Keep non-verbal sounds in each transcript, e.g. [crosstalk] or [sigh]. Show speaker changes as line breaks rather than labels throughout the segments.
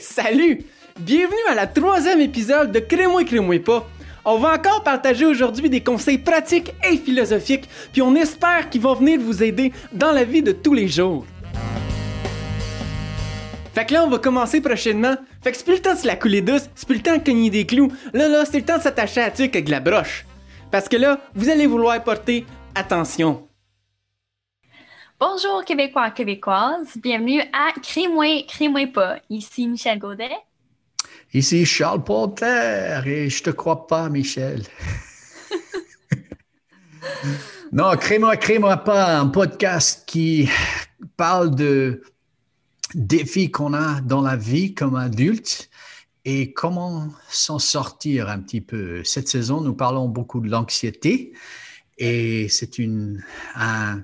salut! Bienvenue à la troisième épisode de Crée-moi, pas. On va encore partager aujourd'hui des conseils pratiques et philosophiques, puis on espère qu'ils vont venir vous aider dans la vie de tous les jours. Fait que là, on va commencer prochainement. Fait que c'est plus le temps de se la couler douce, c'est plus le temps de cogner des clous. Là, là, c'est le temps de s'attacher à la avec la broche. Parce que là, vous allez vouloir porter attention.
Bonjour Québécois, Québécoises. Bienvenue à Crée-moi, crée-moi pas. Ici Michel Gaudet.
Ici Charles Ponter et je te crois pas, Michel. [laughs] non, crée-moi, crée-moi pas, un podcast qui parle de défis qu'on a dans la vie comme adulte et comment s'en sortir un petit peu. Cette saison, nous parlons beaucoup de l'anxiété et c'est une, un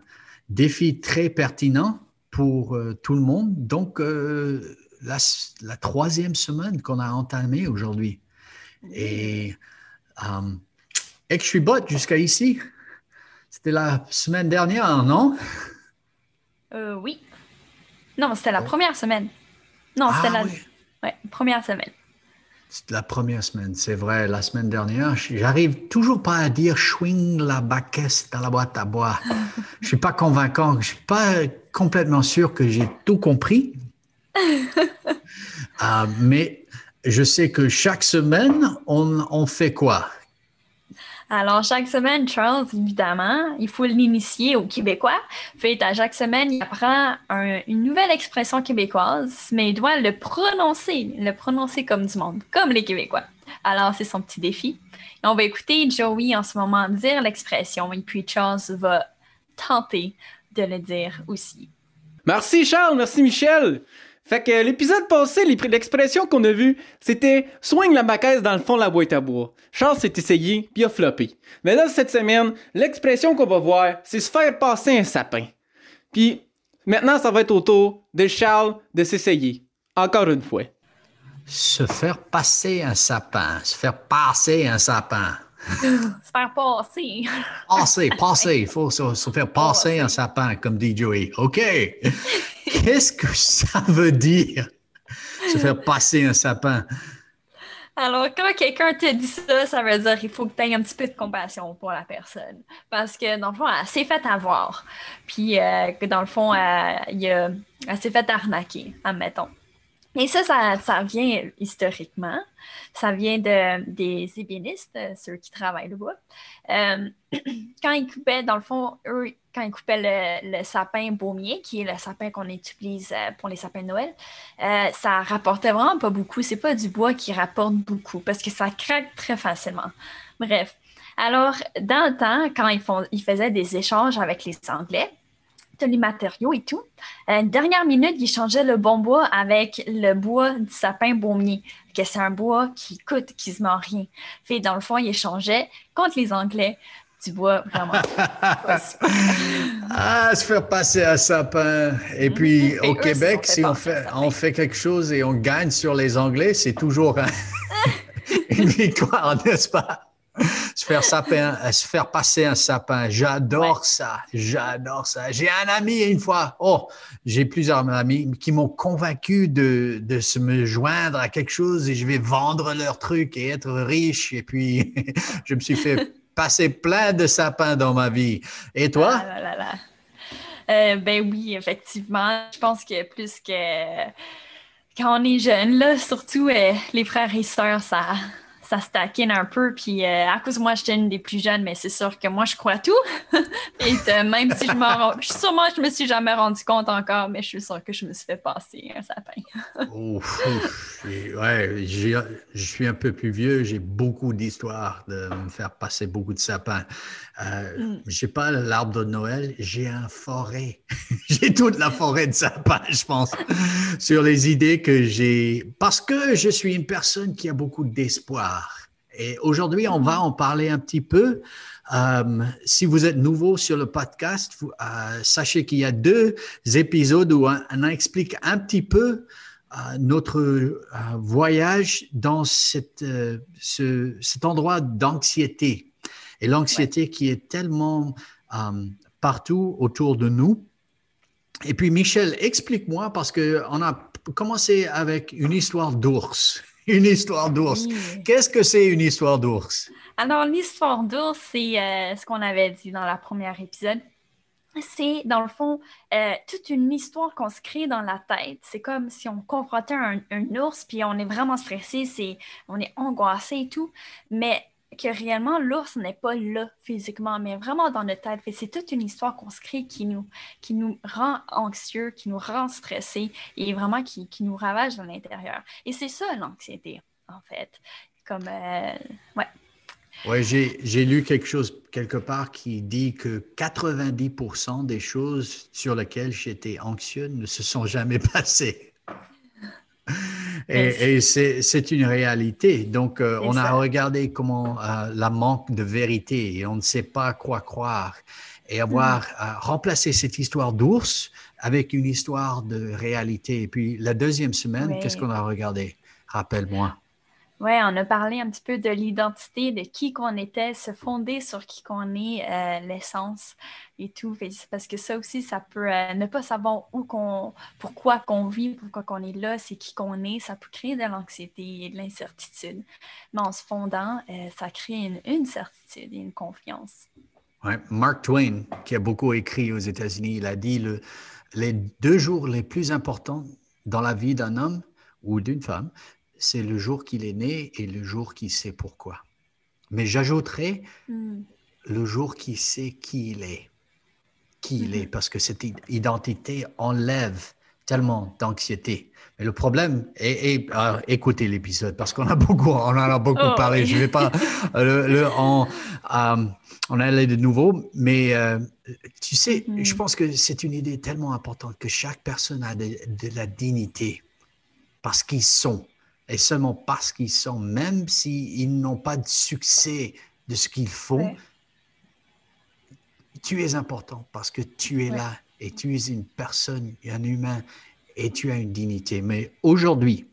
défi très pertinent pour euh, tout le monde. Donc, euh, la, la, troisième semaine qu'on a entamée aujourd'hui. Et, euh, et que je suis bot jusqu'à ici. C'était la semaine dernière, non?
oui. Non, c'était la première semaine. Non, c'était
Ah
la
oui.
ouais, première semaine.
C'est la première semaine, c'est vrai. La semaine dernière, j'arrive toujours pas à dire swing la baquette dans la boîte à bois. [laughs] Je suis pas convaincant. Je suis pas complètement sûr que j'ai tout compris. Ah, [laughs] mais je sais que chaque semaine, on, on fait quoi?
Alors, chaque semaine, Charles, évidemment, il faut l'initier au Québécois. Fait à chaque semaine, il apprend un- une nouvelle expression québécoise, mais il doit le prononcer, le prononcer comme du monde, comme les Québécois. Alors, c'est son petit défi. On va écouter Joey en ce moment dire l'expression, et puis Charles va tenter de le dire aussi.
Merci Charles, merci Michel. Fait que l'épisode passé, l'expression qu'on a vue, c'était swing la baquette dans le fond de la boîte à bois. Charles s'est essayé, puis a floppé. Mais là, cette semaine, l'expression qu'on va voir, c'est se faire passer un sapin. Puis maintenant, ça va être au tour de Charles de s'essayer. Encore une fois.
Se faire passer un sapin. Se faire passer un sapin.
Se [laughs] faire passer.
Passer, [laughs] passer. Il faut se, se faire passer un sapin, comme dit Joey. OK. Qu'est-ce que ça veut dire? Se faire passer un sapin.
Alors, quand quelqu'un te dit ça, ça veut dire qu'il faut que tu aies un petit peu de compassion pour la personne. Parce que, dans le fond, elle s'est fait avoir. Puis, euh, que dans le fond, elle, s'est fait arnaquer, admettons. Et ça, ça, vient historiquement. Ça vient de, des ébénistes, euh, ceux qui travaillent le bois. Euh, [clears throat] quand ils coupaient, dans le fond, eux, quand ils coupaient le, sapin baumier, qui est le sapin qu'on utilise euh, pour les sapins de Noël, euh, ça rapportait vraiment pas beaucoup. C'est pas du bois qui rapporte beaucoup parce que ça craque très facilement. Bref. Alors, dans le temps, quand ils, faisaient des échanges avec les Anglais, les matériaux et tout, à une dernière minute, ils changeaient le bon bois avec le bois du sapin baumier, que c'est un bois qui coûte quasiment rien. Fait dans le fond, ils échangeaient contre les Anglais du bois vraiment. [laughs]
Ah, se faire passer un sapin. Et puis,
Mhm. Et
au
eux,
Québec,
se
si on fait, on fait quelque chose et on gagne sur les Anglais, c'est toujours un- [laughs] [laughs] une victoire, n'est-ce pas? Se faire, sapin, euh, se faire passer un sapin. J'adore ça. J'adore ça. J'ai un ami une fois. Oh, j'ai plusieurs amis qui m'ont convaincu de, de se me joindre à quelque chose et je vais vendre leur truc et être riche. Et puis, [laughs] je me suis fait passer plein de sapins dans ma vie. Et toi?
Ah là là là. Euh, ben oui, effectivement. Je pense que plus que quand on est jeune, là, surtout euh, les frères et sœurs, ça, ça se taquine un peu. Puis euh, à cause de moi, j'étais une des plus jeunes, mais c'est sûr que moi, je crois tout. [laughs] et euh, même si je m'en sûrement, je me suis jamais rendu compte encore, mais je suis sûre que je me suis fait passer un sapin. [laughs]
Ouf, ouf. Et ouais, j'ai- je suis un peu plus vieux, j'ai beaucoup d'histoires de me faire passer beaucoup de sapins. Euh,
Mm.
J'ai pas l'arbre de Noël, j'ai un forêt. [laughs] j'ai toute la forêt de sapins, je pense, sur les idées que j'ai. Parce que je suis une personne qui a beaucoup d'espoir. Et aujourd'hui, on va en parler un petit peu. Euh, si vous êtes nouveau sur le podcast, vous, euh, sachez qu'il y a deux épisodes où on, on explique un petit peu euh, notre voyage dans cette, ce, cet endroit d'anxiété. Et l'anxiété qui est tellement partout autour de nous. Et puis, Michel, explique-moi, parce qu'on a commencé avec une histoire d'ours. Une histoire d'ours. Qu'est-ce que c'est une histoire d'ours?
Alors, l'histoire d'ours, c'est euh, ce qu'on avait dit dans la première épisode. C'est, dans le fond, euh, toute une histoire qu'on se crée dans la tête. C'est comme si on confrontait un, un ours, puis on est vraiment stressé, c'est, on est angoissé et tout. Mais que réellement l'ours n'est pas là physiquement, mais vraiment dans notre tête. C'est toute une histoire qu'on se crée qui nous, qui nous rend anxieux, qui nous rend stressés et vraiment qui, qui nous ravage dans l'intérieur. Et c'est ça l'anxiété, en fait. Comme, euh, ouais.
Oui, j'ai lu quelque chose quelque part qui dit que 90% des choses sur lesquelles j'étais anxieux ne se sont jamais [laughs] passées. Et, c'est une réalité. Donc, euh, on a regardé comment euh, la manque de vérité et on ne sait pas quoi croire. Et avoir hmm. euh, remplacé cette histoire d'ours avec une histoire de réalité. Et puis, la deuxième semaine, qu'est-ce qu'on a regardé? Rappelle-moi.
Oui, on a parlé un petit peu de l'identité, de qui qu'on était, se fonder sur qui qu'on est, euh, l'essence et tout. Parce que ça aussi, ça peut euh, ne pas savoir où qu'on, pourquoi qu'on vit, pourquoi qu'on est là, c'est qui qu'on est, ça peut créer de l'anxiété et de l'incertitude. Mais en se fondant, euh, ça crée une, certitude et une confiance.
Mark Twain, qui a beaucoup écrit aux États-Unis, il a dit le, les deux jours les plus importants dans la vie d'un homme ou d'une femme, c'est le jour qu'il est né et le jour qu'il sait pourquoi. Mais j'ajouterai hmm. le jour qu'il sait qui il est. Qui il est, hmm. parce que cette identité enlève tellement d'anxiété. Mais le problème, et, ah, écoutez l'épisode parce qu'on a beaucoup, on en a beaucoup oh, parlé. Je ne vais pas le, le en, euh, en aller de nouveau, mais euh, tu sais, je pense que c'est une idée tellement importante que chaque personne a de la dignité parce qu'ils sont et seulement parce qu'ils sont, même s'ils n'ont pas de succès de ce qu'ils font, tu es important parce que tu es là et tu es une personne, un humain et tu as une dignité. Mais aujourd'hui,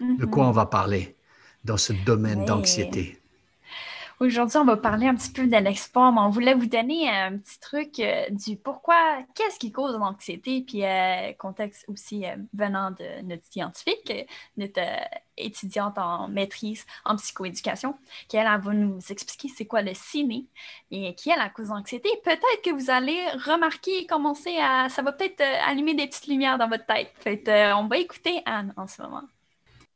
de quoi on va parler dans ce domaine d'anxiété?
Aujourd'hui, on va parler un petit peu de l'export, mais on voulait vous donner un petit truc euh, du pourquoi, qu'est-ce qui cause l'anxiété, puis euh, contexte aussi euh, venant de notre scientifique, notre étudiante en maîtrise en psychoéducation, qui elle, va nous expliquer c'est quoi le ciné et qui est la cause d'anxiété. Peut-être que vous allez remarquer et commencer à. Ça va peut-être allumer des petites lumières dans votre tête. On va écouter Anne en ce moment.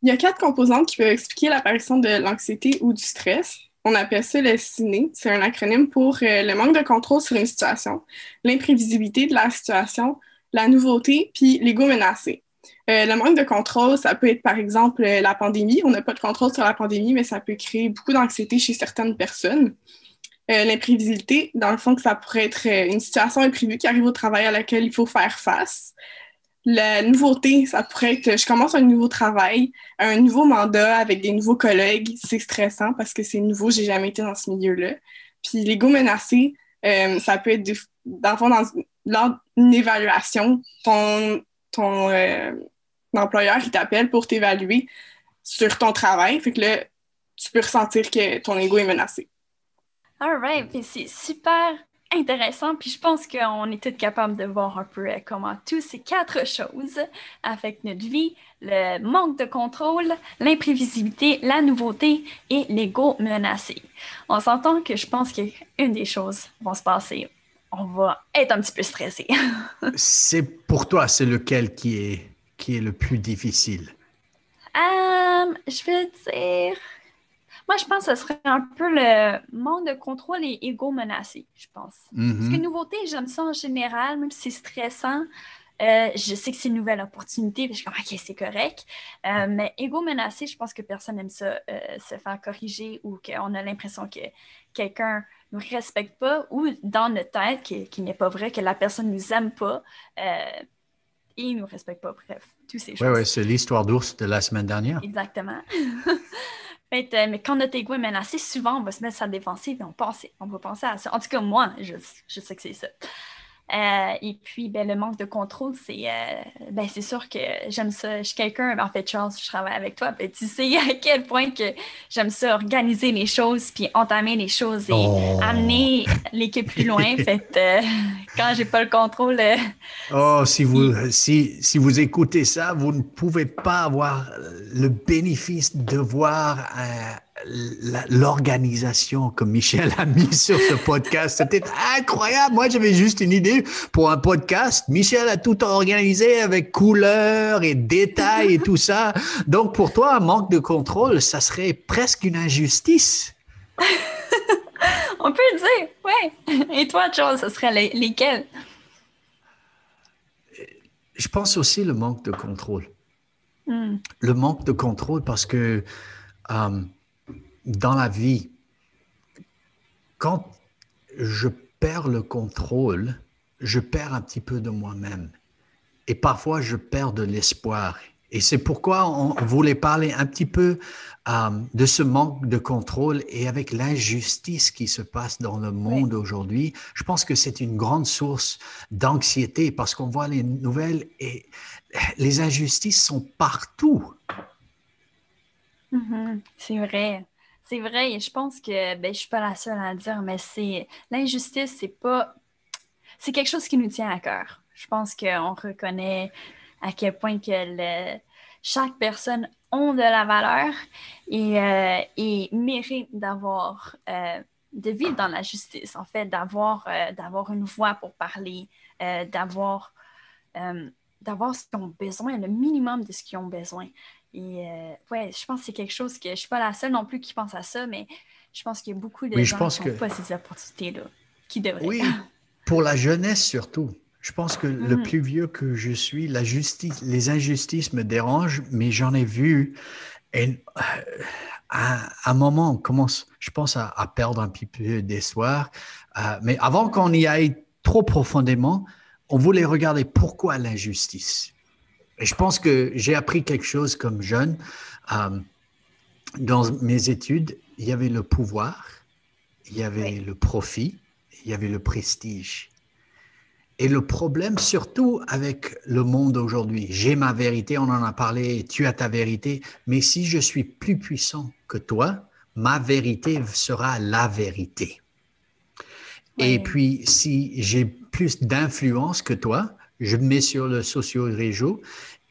Il y a quatre composantes qui peuvent expliquer l'apparition de l'anxiété ou du stress. On appelle ça le CINE. C'est un acronyme pour euh, le manque de contrôle sur une situation, l'imprévisibilité de la situation, la nouveauté, puis l'ego menacé. Euh, le manque de contrôle, ça peut être par exemple euh, la pandémie. On n'a pas de contrôle sur la pandémie, mais ça peut créer beaucoup d'anxiété chez certaines personnes. l'imprévisibilité, dans le fond, ça pourrait être une situation imprévue qui arrive au travail à laquelle il faut faire face. La nouveauté, ça pourrait être, je commence un nouveau travail, un nouveau mandat avec des nouveaux collègues. C'est stressant parce que c'est nouveau, j'ai jamais été dans ce milieu-là. Puis l'ego menacé, euh, ça peut être, dans le fond, dans, lors d'une évaluation, ton, euh, employeur, il t'appelle pour t'évaluer sur ton travail. Fait que là, tu peux ressentir que ton ego est menacé.
All right. c'est super intéressant. Puis je pense qu'on est tous capables de voir un peu euh, comment tous ces quatre choses affectent notre vie le manque de contrôle, l'imprévisibilité, la nouveauté et l'ego menacé. On s'entend que je pense qu'une des choses va se passer. On va être un petit peu stressé. [laughs]
c'est pour toi, c'est lequel qui est, qui est le plus difficile?
Euh, je vais dire moi, je pense que ce serait un peu le manque de contrôle et ego menacé, je pense. Parce que mhm. nouveauté, j'aime ça en général, même si c'est stressant. Euh, je sais que c'est une nouvelle opportunité, puis je suis comme, OK, c'est correct. Euh, mais ego menacé, je pense que personne n'aime ça, euh, se faire corriger ou qu'on a l'impression que quelqu'un ne nous respecte pas ou dans notre tête, qui, qui n'est pas vrai, que la personne ne nous aime pas et ne nous respecte pas. Bref, tous ces choses.
Oui, oui, c'est l'histoire d'ours de la semaine dernière.
Exactement. [laughs] Euh, mais quand notre ego est menacé, souvent, on va se mettre sur la défensive et on, pense, on va penser à ça. En tout cas, moi, je, sais que c'est ça. Euh, et puis, ben, le manque de contrôle, c'est euh, ben, c'est sûr que j'aime ça. Je suis quelqu'un, en fait, Charles, je travaille avec toi, ben, tu sais [laughs] à quel point que j'aime ça, organiser les choses, puis entamer les choses et
Oh.
amener l'équipe plus loin. [laughs] fait euh, quand j'ai pas le contrôle, euh,
Oh, si vous, si, si vous écoutez ça, vous ne pouvez pas avoir le bénéfice de voir la- l'organisation que Michel a mis [laughs] sur ce podcast. C'était incroyable. Moi, j'avais juste une idée pour un podcast. Michel a tout organisé avec couleurs et détails et tout ça. Donc, pour toi, un manque de contrôle, ça serait presque une injustice. [laughs]
on peut le dire, ouais. Et toi, Charles, ce serait les- lesquels?
Je pense aussi le manque de contrôle.
Hmm.
le manque de contrôle parce que euh, dans la vie, quand je perds le contrôle, je perds un petit peu de moi-même. Et parfois, je perds de l'espoir. Et c'est pourquoi on voulait parler un petit peu euh, de ce manque de contrôle et avec l'injustice qui se passe dans le monde aujourd'hui. Je pense que c'est une grande source d'anxiété parce qu'on voit les nouvelles et les injustices sont partout.
Mhm, C'est vrai. C'est vrai. Et je pense que ben, je suis pas la seule à le dire, mais c'est l'injustice, c'est pas. C'est quelque chose qui nous tient à cœur. Je pense qu'on reconnaît à quel point que chaque personne a de la valeur et, euh, mérite d'avoir euh, de vivre dans la justice, en fait, d'avoir euh, d'avoir une voix pour parler, euh, d'avoir d'avoir ce qu'ils ont besoin, le minimum de ce qu'ils ont besoin. Et euh, ouais, je pense que c'est quelque chose que je suis pas la seule non plus qui pense à ça, mais je pense qu'il y a beaucoup de
Oui, je
gens
pense
qui n'ont
que-
pas ces opportunités-là, qui devraient.
Oui, pour la jeunesse surtout. Je pense que le
Mhm.
plus vieux que je suis, la justice, les injustices me dérangent, mais j'en ai vu. Et euh, à un moment, on commence, je pense, à, à perdre un petit peu d'espoir. Euh, mais avant qu'on y aille trop profondément, on voulait regarder pourquoi l'injustice. Et je pense que j'ai appris quelque chose comme jeune. euh, dans mes études, il y avait le pouvoir, il y avait
Oui.
le profit, il y avait le prestige. Et le problème, surtout avec le monde aujourd'hui, j'ai ma vérité, on en a parlé, tu as ta vérité, mais si je suis plus puissant que toi, ma vérité sera la vérité. Et puis, si j'ai plus d'influence que toi, je me mets sur le socio-réseau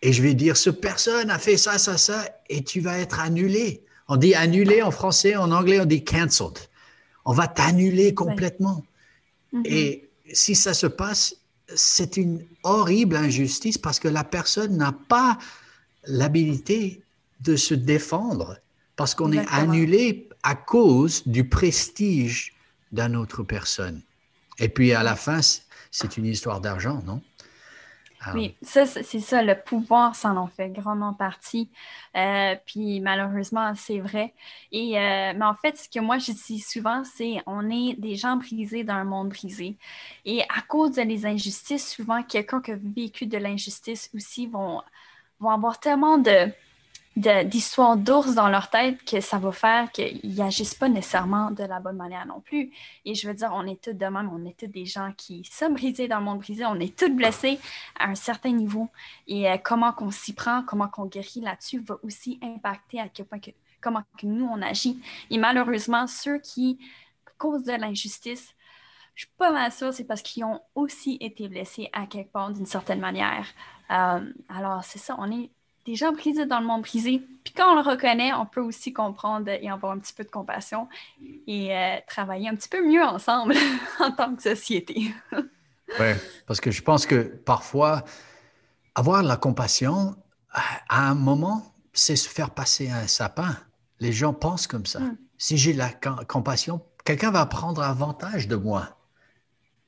et je vais dire, ce personne a fait ça, ça, ça, et tu vas être annulé. On dit annulé en français, en anglais, on dit cancelled. On va t'annuler complètement.
Mhm.
Et si ça se passe, c'est une horrible injustice parce que la personne n'a pas l'habilité de se défendre parce qu'on est annulé à cause du prestige d'une autre personne. Et puis à la fin, c'est une histoire d'argent, non? Ah,
Oui, ça, c'est ça, le pouvoir s'en en fait grandement partie. Euh, puis malheureusement, c'est vrai. Et, euh, mais en fait, ce que moi je dis souvent, c'est on est des gens brisés dans un monde brisé. Et à cause de les injustices, souvent, quelqu'un qui a vécu de l'injustice aussi vont, vont avoir tellement de- d'histoires d'ours dans leur tête que ça va faire qu'ils n'agissent pas nécessairement de la bonne manière non plus. Et je veux dire, on est tous de même, on est tous des gens qui sommes brisés dans le monde brisé, on est tous blessés à un certain niveau. Et euh, comment qu'on s'y prend, comment qu'on guérit là-dessus va aussi impacter à quel point que, comment que nous, on agit. Et malheureusement, ceux qui, à cause de l'injustice, je suis pas mal sûre, c'est parce qu'ils ont aussi été blessés à quelque part d'une certaine manière. Euh, alors, c'est ça, on est des gens brisés dans le monde brisé. Puis quand on le reconnaît, on peut aussi comprendre et avoir un petit peu de compassion et euh, travailler un petit peu mieux ensemble [laughs] en tant que société. [laughs]
Ouais, parce que je pense que parfois, avoir la compassion, à un moment, c'est se faire passer un sapin. Les gens pensent comme ça.
Mm.
Si j'ai la com- compassion, quelqu'un va prendre avantage de moi.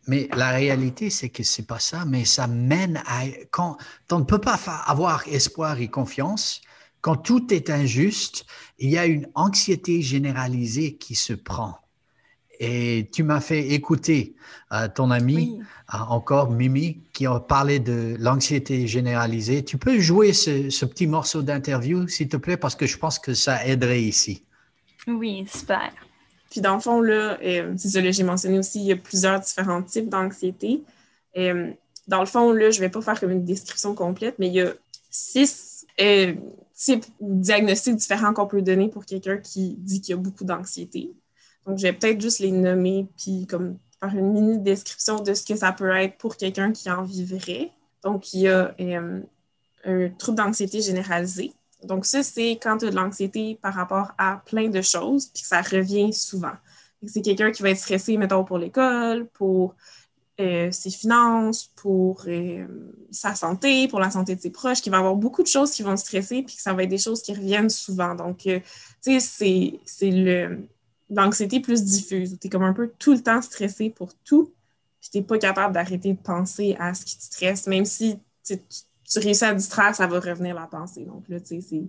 Mais la réalité, c'est que c'est pas ça, mais ça mène à... Quand on ne peut pas avoir espoir et confiance, quand tout est injuste, il y a une anxiété généralisée qui se prend. Et tu m'as fait écouter euh, ton ami,
Oui.
ah, encore Mimi, qui a parlé de l'anxiété généralisée. Tu peux jouer ce, ce petit morceau d'interview, s'il te plaît, parce que je pense que ça aiderait ici.
Oui, super.
Puis dans le fond, là, euh, c'est ça, j'ai mentionné aussi, il y a plusieurs différents types d'anxiété. Euh, dans le fond, là, je ne vais pas faire comme une description complète, mais il y a six euh, types ou diagnostics différents qu'on peut donner pour quelqu'un qui dit qu'il y a beaucoup d'anxiété. Donc, je vais peut-être juste les nommer, puis comme faire une mini description de ce que ça peut être pour quelqu'un qui en vivrait. Donc, il y a un trouble d'anxiété généralisé. Donc, ça, c'est quand tu as de l'anxiété par rapport à plein de choses, puis que ça revient souvent. C'est quelqu'un qui va être stressé, mettons, pour l'école, pour euh, ses finances, pour euh, sa santé, pour la santé de ses proches, qui va avoir beaucoup de choses qui vont stresser, puis que ça va être des choses qui reviennent souvent. Donc, euh, tu sais, c'est l'anxiété plus diffuse. Tu es comme un peu tout le temps stressé pour tout, puis tu n'es pas capable d'arrêter de penser à ce qui te stresse, même si tu, tu réussis à distraire, ça va revenir la pensée. Donc, là, tu sais, c'est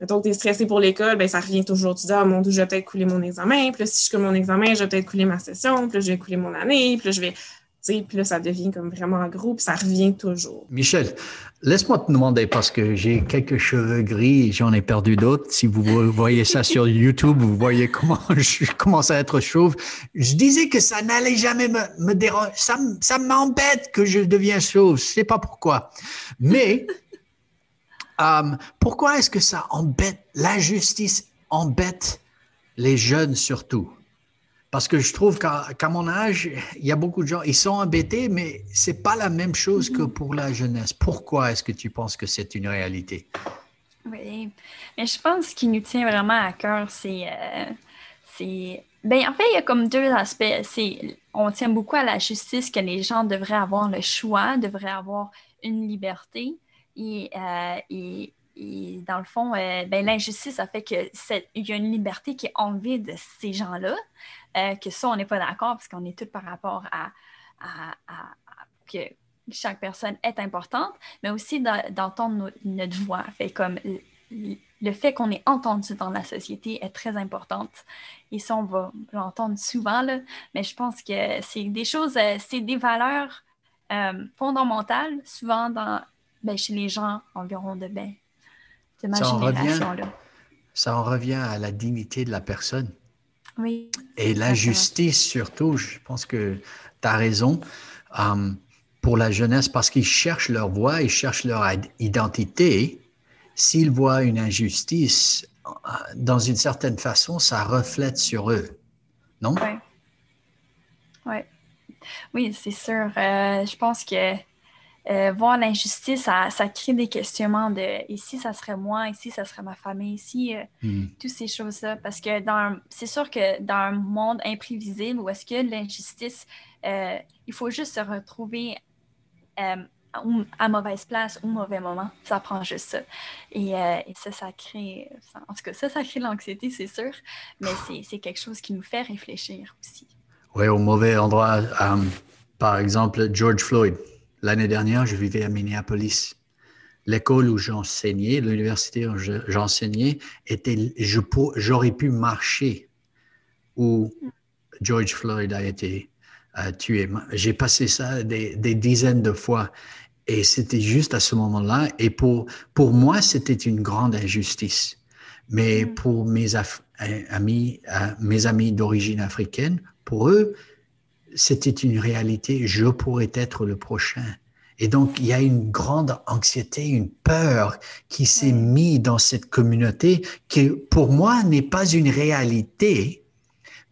mettons que tu es stressé pour l'école, ben ça revient toujours. Tu dis, ah mon Dieu, je vais peut-être couler mon examen. Puis là, si je coule mon examen, je vais peut-être couler ma session. Puis là, je vais couler mon année. Puis là, je vais puis là, ça devient comme vraiment gros, puis ça revient toujours.
Michel, laisse-moi te demander, parce que j'ai quelques cheveux gris et j'en ai perdu d'autres. Si vous voyez ça sur [laughs] YouTube, vous voyez comment [laughs] je commence à être chauve. Je disais que ça n'allait jamais me, me déranger. Ça, ça m'embête que je deviens chauve. Je sais pas pourquoi. Mais [laughs] euh, pourquoi est-ce que ça embête, l'injustice embête les jeunes surtout? Parce que je trouve qu'à mon âge, il y a beaucoup de gens, ils sont embêtés, mais c'est pas la même chose que pour la jeunesse. Pourquoi est-ce que tu penses que c'est une réalité?
Oui, mais je pense qu'il nous tient vraiment à cœur, c'est... Euh, ben, en fait, il y a comme deux aspects. C'est, on tient beaucoup à la justice, que les gens devraient avoir le choix, devraient avoir une liberté. Et, euh, et et dans le fond, euh, ben, l'injustice a fait qu'il y a une liberté qui est enlevée de ces gens-là, euh, que ça, on n'est pas d'accord parce qu'on est tous par rapport à, que chaque personne est importante, mais aussi d'entendre notre voix. Comme le fait qu'on est entendu dans la société est très importante. Et ça, on va l'entendre souvent, mais je pense que c'est des choses, euh, c'est des valeurs fondamentales, souvent ben, chez les gens environ de ben,
ça En revient, ça en revient à la dignité de la personne.
Oui.
Et l'injustice surtout, je pense que tu as raison, euh, pour la jeunesse, parce qu'ils cherchent leur voix, ils cherchent leur identité. S'ils voient une injustice, euh, dans une certaine façon, ça reflète sur eux, non?
Oui. Ouais. Oui, c'est sûr. Euh, je pense que euh, voir l'injustice, ça, ça, crée des questionnements de ici, ça serait moi, ici, ça serait ma famille, ici, euh, hmm. toutes ces choses-là. Parce que c'est sûr que dans un monde imprévisible où est-ce que l'injustice, euh, il faut juste se retrouver à mauvaise place au mauvais moment. Ça prend juste ça. Et, ça, ça crée, en tout cas, ça, ça crée l'anxiété, c'est sûr, mais c'est quelque chose qui nous fait réfléchir aussi.
Oui, au mauvais endroit. par exemple, George Floyd. L'année dernière, je vivais à Minneapolis. L'école où j'enseignais, l'université où j'enseignais, était, j'aurais pu marcher où George Floyd a été euh, tué. J'ai passé ça des, dizaines de fois et c'était juste à ce moment-là. Et pour, pour moi, c'était une grande injustice. Mais mm. pour mes amis, euh, mes amis d'origine africaine, pour eux, c'était une réalité, je pourrais être le prochain. Et donc, il y a une grande anxiété, une peur qui s'est mise dans cette communauté qui, pour moi, n'est pas une réalité,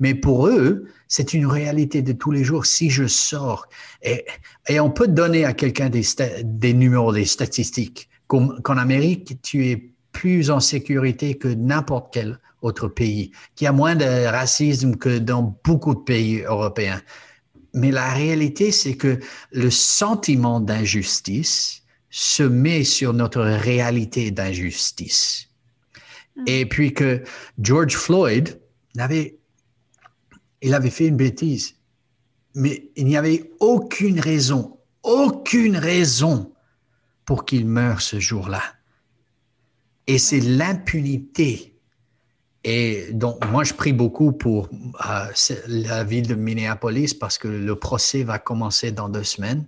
mais pour eux, c'est une réalité de tous les jours. Si je sors, et, et on peut donner à quelqu'un des, des numéros, des statistiques, qu'en Amérique, tu es plus en sécurité que n'importe quel autre pays, qui a moins de racisme que dans beaucoup de pays européens. Mais la réalité, c'est que le sentiment d'injustice se met sur notre réalité d'injustice. Hmm. Et puis que George Floyd avait, il avait fait une bêtise, mais il n'y avait aucune raison, aucune raison pour qu'il meure ce jour-là. Et c'est l'impunité et donc, moi, je prie beaucoup pour euh, la ville de Minneapolis parce que le procès va commencer dans deux semaines.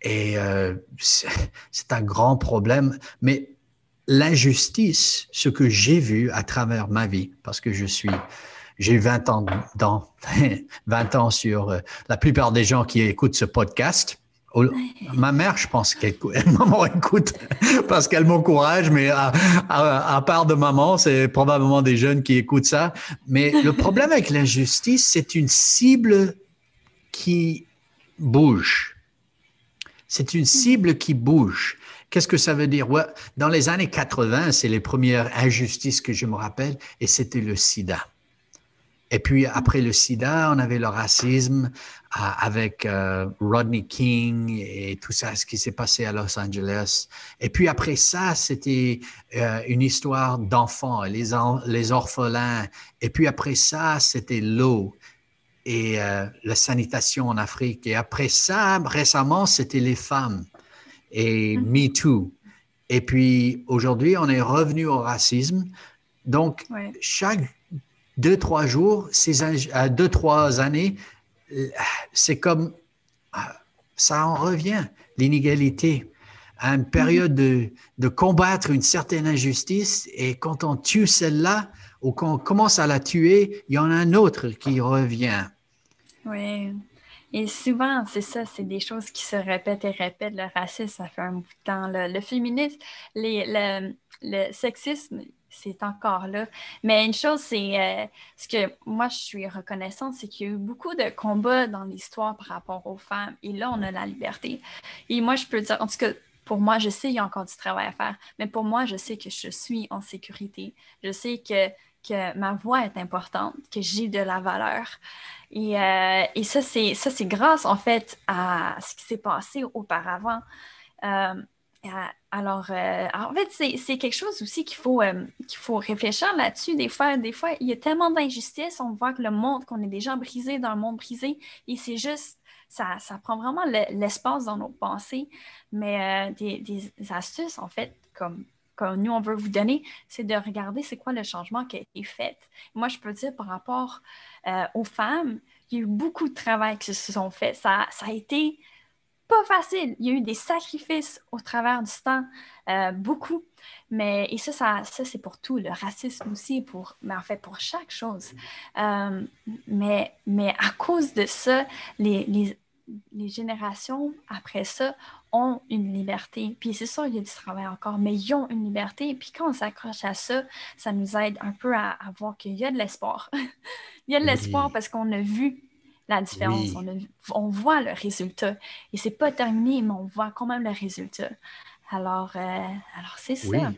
Et euh, c'est un grand problème. Mais l'injustice, ce que j'ai vu à travers ma vie, parce que je suis, j'ai 20 ans dans, [laughs] 20 ans sur euh, la plupart des gens qui écoutent ce podcast ma mère, je pense qu'elle [laughs] maman écoute parce qu'elle m'encourage, mais à, à, part de maman, c'est probablement des jeunes qui écoutent ça. Mais le problème avec l'injustice, c'est une cible qui bouge. C'est une cible qui bouge. Qu'est-ce que ça veut dire? dans les années 80, c'est les premières injustices que je me rappelle, et c'était le sida. Et puis après le sida, on avait le racisme euh, avec euh, Rodney King et tout ça, ce qui s'est passé à Los Angeles. Et puis après ça, c'était euh, une histoire d'enfants, les, les orphelins. Et puis après ça, c'était l'eau et la sanitation en Afrique. Et après ça, récemment, c'était les femmes et mm-hmm. Me Too. Et puis aujourd'hui, on est revenu au racisme. Donc, chaque deux, trois jours, ces euh, deux, trois années, c'est comme ça en revient, l'inégalité. À une période de, de, combattre une certaine injustice, et quand on tue celle-là, ou qu'on commence à la tuer, il y en a un autre qui revient.
Oui. Et souvent, c'est ça, c'est des choses qui se répètent et répètent. Le racisme, ça fait un bout de temps. Le, féminisme, les, le, le sexisme, c'est encore là. Mais une chose, c'est euh, ce que moi je suis reconnaissante, c'est qu'il y a eu beaucoup de combats dans l'histoire par rapport aux femmes. Et là, on a la liberté. Et moi, je peux dire, en tout cas, pour moi, je sais qu'il y a encore du travail à faire, mais pour moi, je sais que je suis en sécurité. Je sais que, que ma voix est importante, que j'ai de la valeur. Et, euh, et ça, c'est grâce, en fait, à ce qui s'est passé auparavant. Euh, alors, euh, en fait, c'est quelque chose aussi qu'il faut, euh, qu'il faut réfléchir là-dessus. Des fois, des fois, il y a tellement d'injustice, on voit que le monde, qu'on est déjà brisé dans le monde brisé, et c'est juste, ça, ça, prend vraiment l'espace dans nos pensées. Mais euh, des, des, astuces, en fait, comme, comme nous, on veut vous donner, c'est de regarder c'est quoi le changement qui a été fait. Moi, je peux dire par rapport aux femmes, il y a eu beaucoup de travail qui se sont faits. Ça, ça a été pas facile. Il y a eu des sacrifices au travers du temps, euh, beaucoup. Mais, et ça, ça, ça c'est pour tout, le racisme aussi, pour, mais en fait pour chaque chose. Euh, mais, mais à cause de ça, les, les, les, générations après ça ont une liberté. Puis c'est sûr, il y a du travail encore, mais ils ont une liberté. Puis quand on s'accroche à ça, ça nous aide un peu à, voir qu'il y a de l'espoir. [laughs] il y a de l'espoir parce qu'on a vu la différence. On, voit le résultat. Et c'est pas terminé, mais on voit quand même le résultat. Alors, euh, alors c'est ça.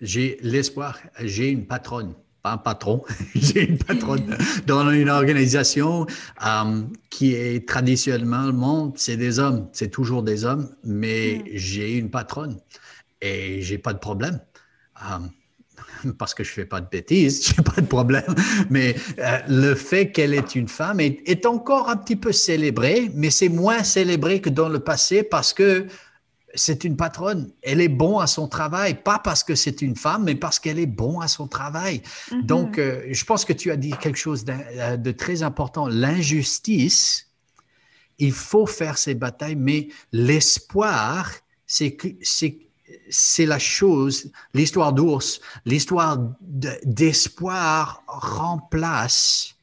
J'ai l'espoir. J'ai une patronne, pas un patron. [laughs] J'ai une patronne [laughs] dans une organisation euh, qui est traditionnellement, c'est des hommes. C'est toujours des hommes, mais mm. j'ai une patronne et j'ai pas de problème. Euh, [laughs] parce que je fais pas de bêtises, [laughs] je n'ai pas de problème, mais euh, le fait qu'elle est une femme est, encore un petit peu célébré, mais c'est moins célébré que dans le passé parce que c'est une patronne. Elle est bon à son travail, pas parce que c'est une femme, mais parce qu'elle est bon à son travail. Mm-hmm. Donc, euh, je pense que tu as dit quelque chose euh, de très important. L'injustice, il faut faire ses batailles, mais l'espoir, c'est c'est la chose, l'histoire d'ours, l'histoire d'espoir remplace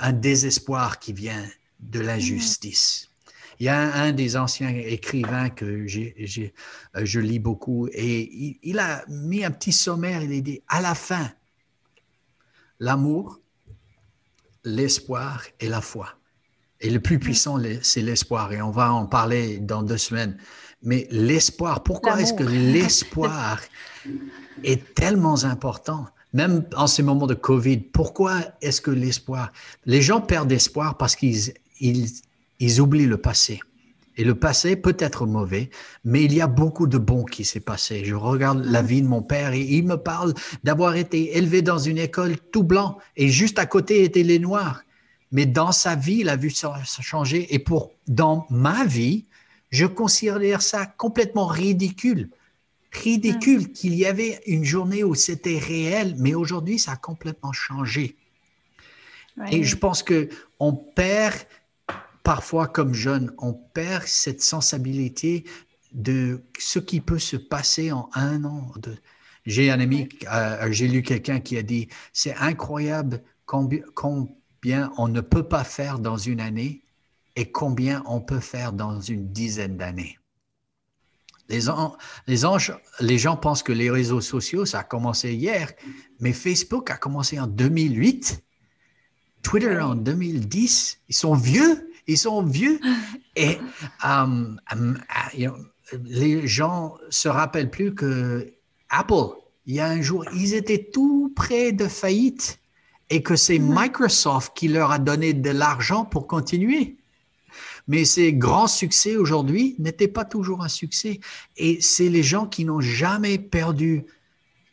un désespoir qui vient de l'injustice. Il y a un, des anciens écrivains que euh, je lis beaucoup et il, a mis un petit sommaire, il a dit, à la fin, l'amour, l'espoir et la foi. Et le plus puissant, c'est l'espoir. Et on va en parler dans deux semaines. Mais l'espoir, pourquoi est-ce que l'espoir est tellement important? Même en ces moments de COVID, pourquoi est-ce que l'espoir... Les gens perdent espoir parce qu'ils ils, oublient le passé. Et le passé peut être mauvais, mais il y a beaucoup de bon qui s'est passé. Je regarde la vie de mon père et il me parle d'avoir été élevé dans une école tout blanc et juste à côté étaient les noirs. Mais dans sa vie, il a vu ça changer. Et pour dans ma vie, je considère ça complètement ridicule. Ridicule qu'il y avait une journée où c'était réel, mais aujourd'hui, ça a complètement changé. Et je pense que on perd parfois comme jeune, on perd cette sensibilité de ce qui peut se passer en un an. J'ai un ami, euh, j'ai lu quelqu'un qui a dit, c'est incroyable combien on ne peut pas faire dans une année et combien on peut faire dans une dizaine d'années. Les, an- les, anges- les gens pensent que les réseaux sociaux, ça a commencé hier, mais Facebook a commencé en 2008, Twitter en 2010. Ils sont vieux, ils sont vieux. [laughs] Et euh, euh, euh, les gens se rappellent plus que Apple, il y a un jour, ils étaient tout près de faillite et que c'est. Microsoft qui leur a donné de l'argent pour continuer. Mais ces grands succès aujourd'hui n'étaient pas toujours un succès. Et c'est les gens qui n'ont jamais perdu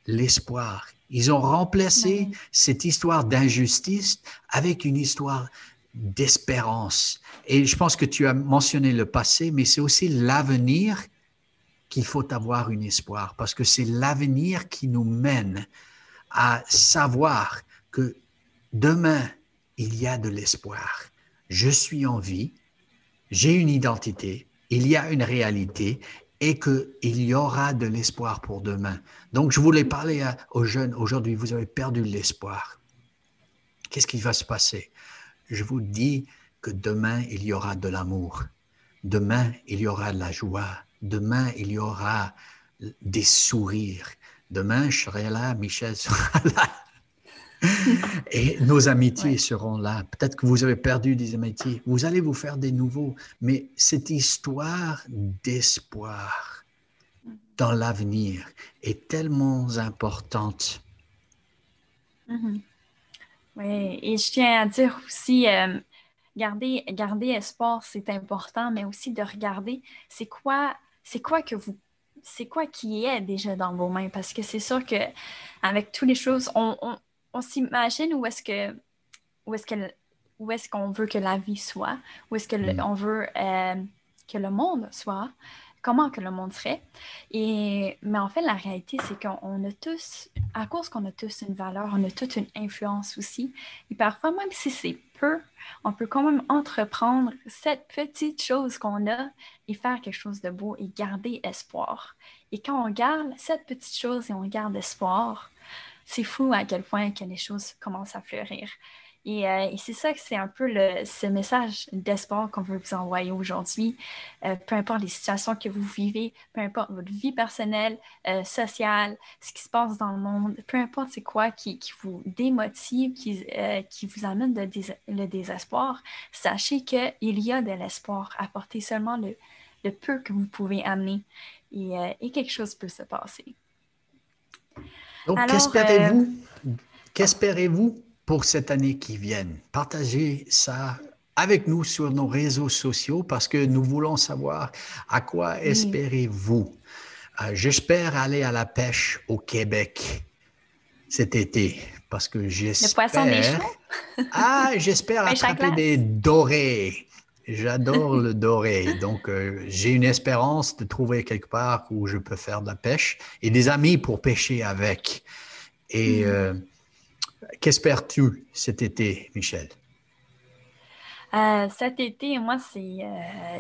l'espoir. Ils ont remplacé cette histoire d'injustice avec une histoire d'espérance. Et je pense que tu as mentionné le passé, mais c'est aussi l'avenir qu'il faut avoir un espoir, parce que c'est l'avenir qui nous mène à savoir que demain, il y a de l'espoir. Je suis en vie, j'ai une identité, il y a une réalité et qu'il y aura de l'espoir pour demain. Donc, je voulais parler aux jeunes aujourd'hui, vous avez perdu l'espoir. Qu'est-ce qui va se passer? Je vous dis que demain, il y aura de l'amour. Demain, il y aura de la joie. Demain, il y aura des sourires. Demain, je serai là, Michel sera [laughs] là. Et nos amitiés
Ouais.
seront là. Peut-être que vous avez perdu des amitiés. Vous allez vous faire des nouveaux. Mais cette histoire d'espoir dans l'avenir est tellement importante.
Mhm. Oui, et je tiens à dire aussi, euh, garder, garder espoir, c'est important, mais aussi de regarder c'est quoi, c'est quoi que vous, c'est quoi qui est déjà dans vos mains, parce que c'est sûr que avec toutes les choses, on, on, on s'imagine où est-ce que, où est-ce que, où est-ce qu'on veut que la vie soit, où est-ce que le-
Mm.
on veut euh, que le monde soit, comment que le monde serait. Et, mais en fait, la réalité, c'est qu'on on a tous, à cause qu'on a tous une valeur, on a toute une influence aussi. Et parfois, même si c'est peu, on peut quand même entreprendre cette petite chose qu'on a et faire quelque chose de beau et garder espoir. Et quand on garde cette petite chose et on garde espoir, c'est fou à quel point que les choses commencent à fleurir. Et, euh, c'est ça que c'est un peu ce message d'espoir qu'on veut vous envoyer aujourd'hui. Euh, peu importe les situations que vous vivez, peu importe votre vie personnelle, euh, sociale, ce qui se passe dans le monde, peu importe c'est quoi qui, vous démotive, qui, vous amène le, dés- le désespoir, sachez qu'il y a de l'espoir. Apportez seulement le, peu que vous pouvez amener et quelque chose peut se passer.
Donc, qu'espérez-vous Qu'espérez-vous pour cette année qui vient? Partagez ça avec nous sur nos réseaux sociaux parce que nous voulons savoir à quoi espérez-vous. Euh, J'espère aller à la pêche au Québec cet été parce que
Le
j'espère.
poisson des?
Ah, j'espère [laughs] attraper des dorés. J'adore le doré. Donc, euh, j'ai une espérance de trouver quelque part où je peux faire de la pêche et des amis pour pêcher avec. Et
Mhm.
euh, qu'espères-tu cet été, Michel?
Euh, cet été, moi, c'est.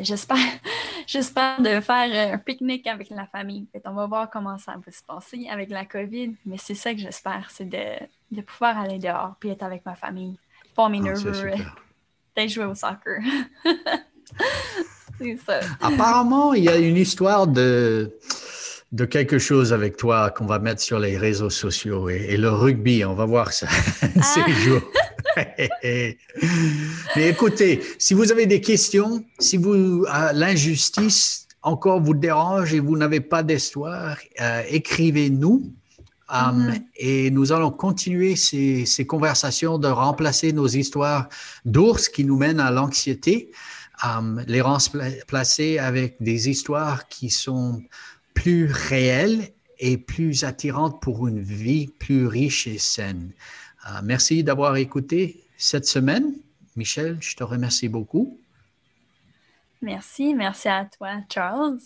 j'espère, [laughs] j'espère de faire un pique-nique avec la famille. On va voir comment ça va se passer avec la COVID, mais c'est ça que j'espère, c'est de, de pouvoir aller dehors puis être avec ma famille. Pas mes
Ah,
nerveux. Peut-être jouer au soccer. [laughs] c'est ça.
Apparemment, il y a une histoire de, de quelque chose avec toi qu'on va mettre sur les réseaux sociaux et, et le rugby. On va voir ça [laughs] ces
Ah.
jours. [laughs] Mais écoutez, si vous avez des questions, si vous euh, l'injustice encore vous dérange et vous n'avez pas d'histoire, euh, écrivez-nous. Um,
Mhm.
Et nous allons continuer ces, ces conversations de remplacer nos histoires d'ours qui nous mènent à l'anxiété, um, les remplacer avec des histoires qui sont plus réelles et plus attirantes pour une vie plus riche et saine. Merci d'avoir écouté cette semaine. Michel, je te remercie beaucoup.
Merci, merci à toi, Charles.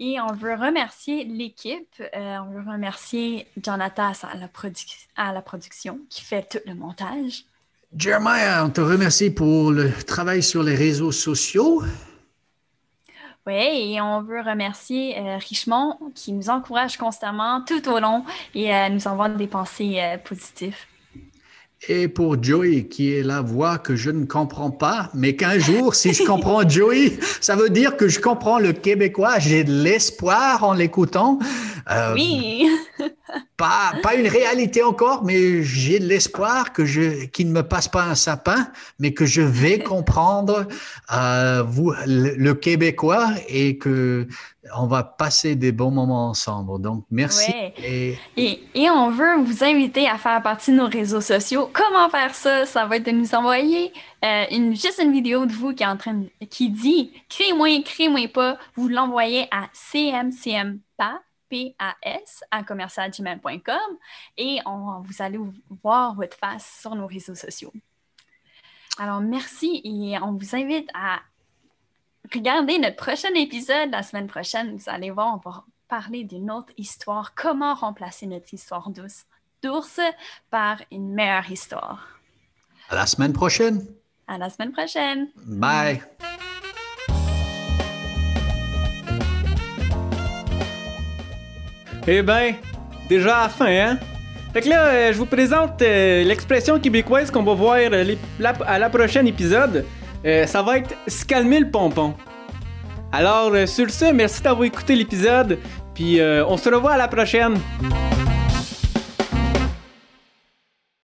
Et on veut remercier l'équipe. Euh, on veut remercier Jonathan à la, produ- à la production qui fait tout le montage.
Jeremiah, on te remercie pour le travail sur les réseaux sociaux.
Oui, et on veut remercier euh, Richemont qui nous encourage constamment tout au long et euh, nous envoie des pensées euh, positives.
Et pour Joey, qui est la voix que je ne comprends pas, mais qu'un jour, si je comprends [laughs] Joey, ça veut dire que je comprends le québécois. J'ai de l'espoir en l'écoutant.
Euh, oui. [laughs]
pas, pas une réalité encore, mais j'ai de l'espoir que je, qu'il ne me passe pas un sapin, mais que je vais [laughs] comprendre euh, vous, le, québécois et que on va passer des bons moments ensemble. Donc, merci.
Et... Et, on veut vous inviter à faire partie de nos réseaux sociaux. Comment faire ça? Ça va être de nous envoyer euh, une, juste une vidéo de vous qui est en train qui dit crée-moi, crée-moi pas. Vous l'envoyez à cmcmpa PAS à commercialgmail.com et on, vous allez voir votre face sur nos réseaux sociaux. Alors, merci et on vous invite à regardez notre prochain épisode la semaine prochaine. Vous allez voir, on va parler d'une autre histoire. Comment remplacer notre histoire douce, d'ours par une meilleure histoire.
À la semaine prochaine.
À la semaine prochaine.
Bye.
Eh bien, déjà à fin, hein? Fait que là, euh, je vous présente euh, l'expression québécoise qu'on va voir euh, à la prochaine épisode. Ça va être se calmer le pompon. Alors, sur ce, merci d'avoir écouté l'épisode, puis on se revoit à la prochaine.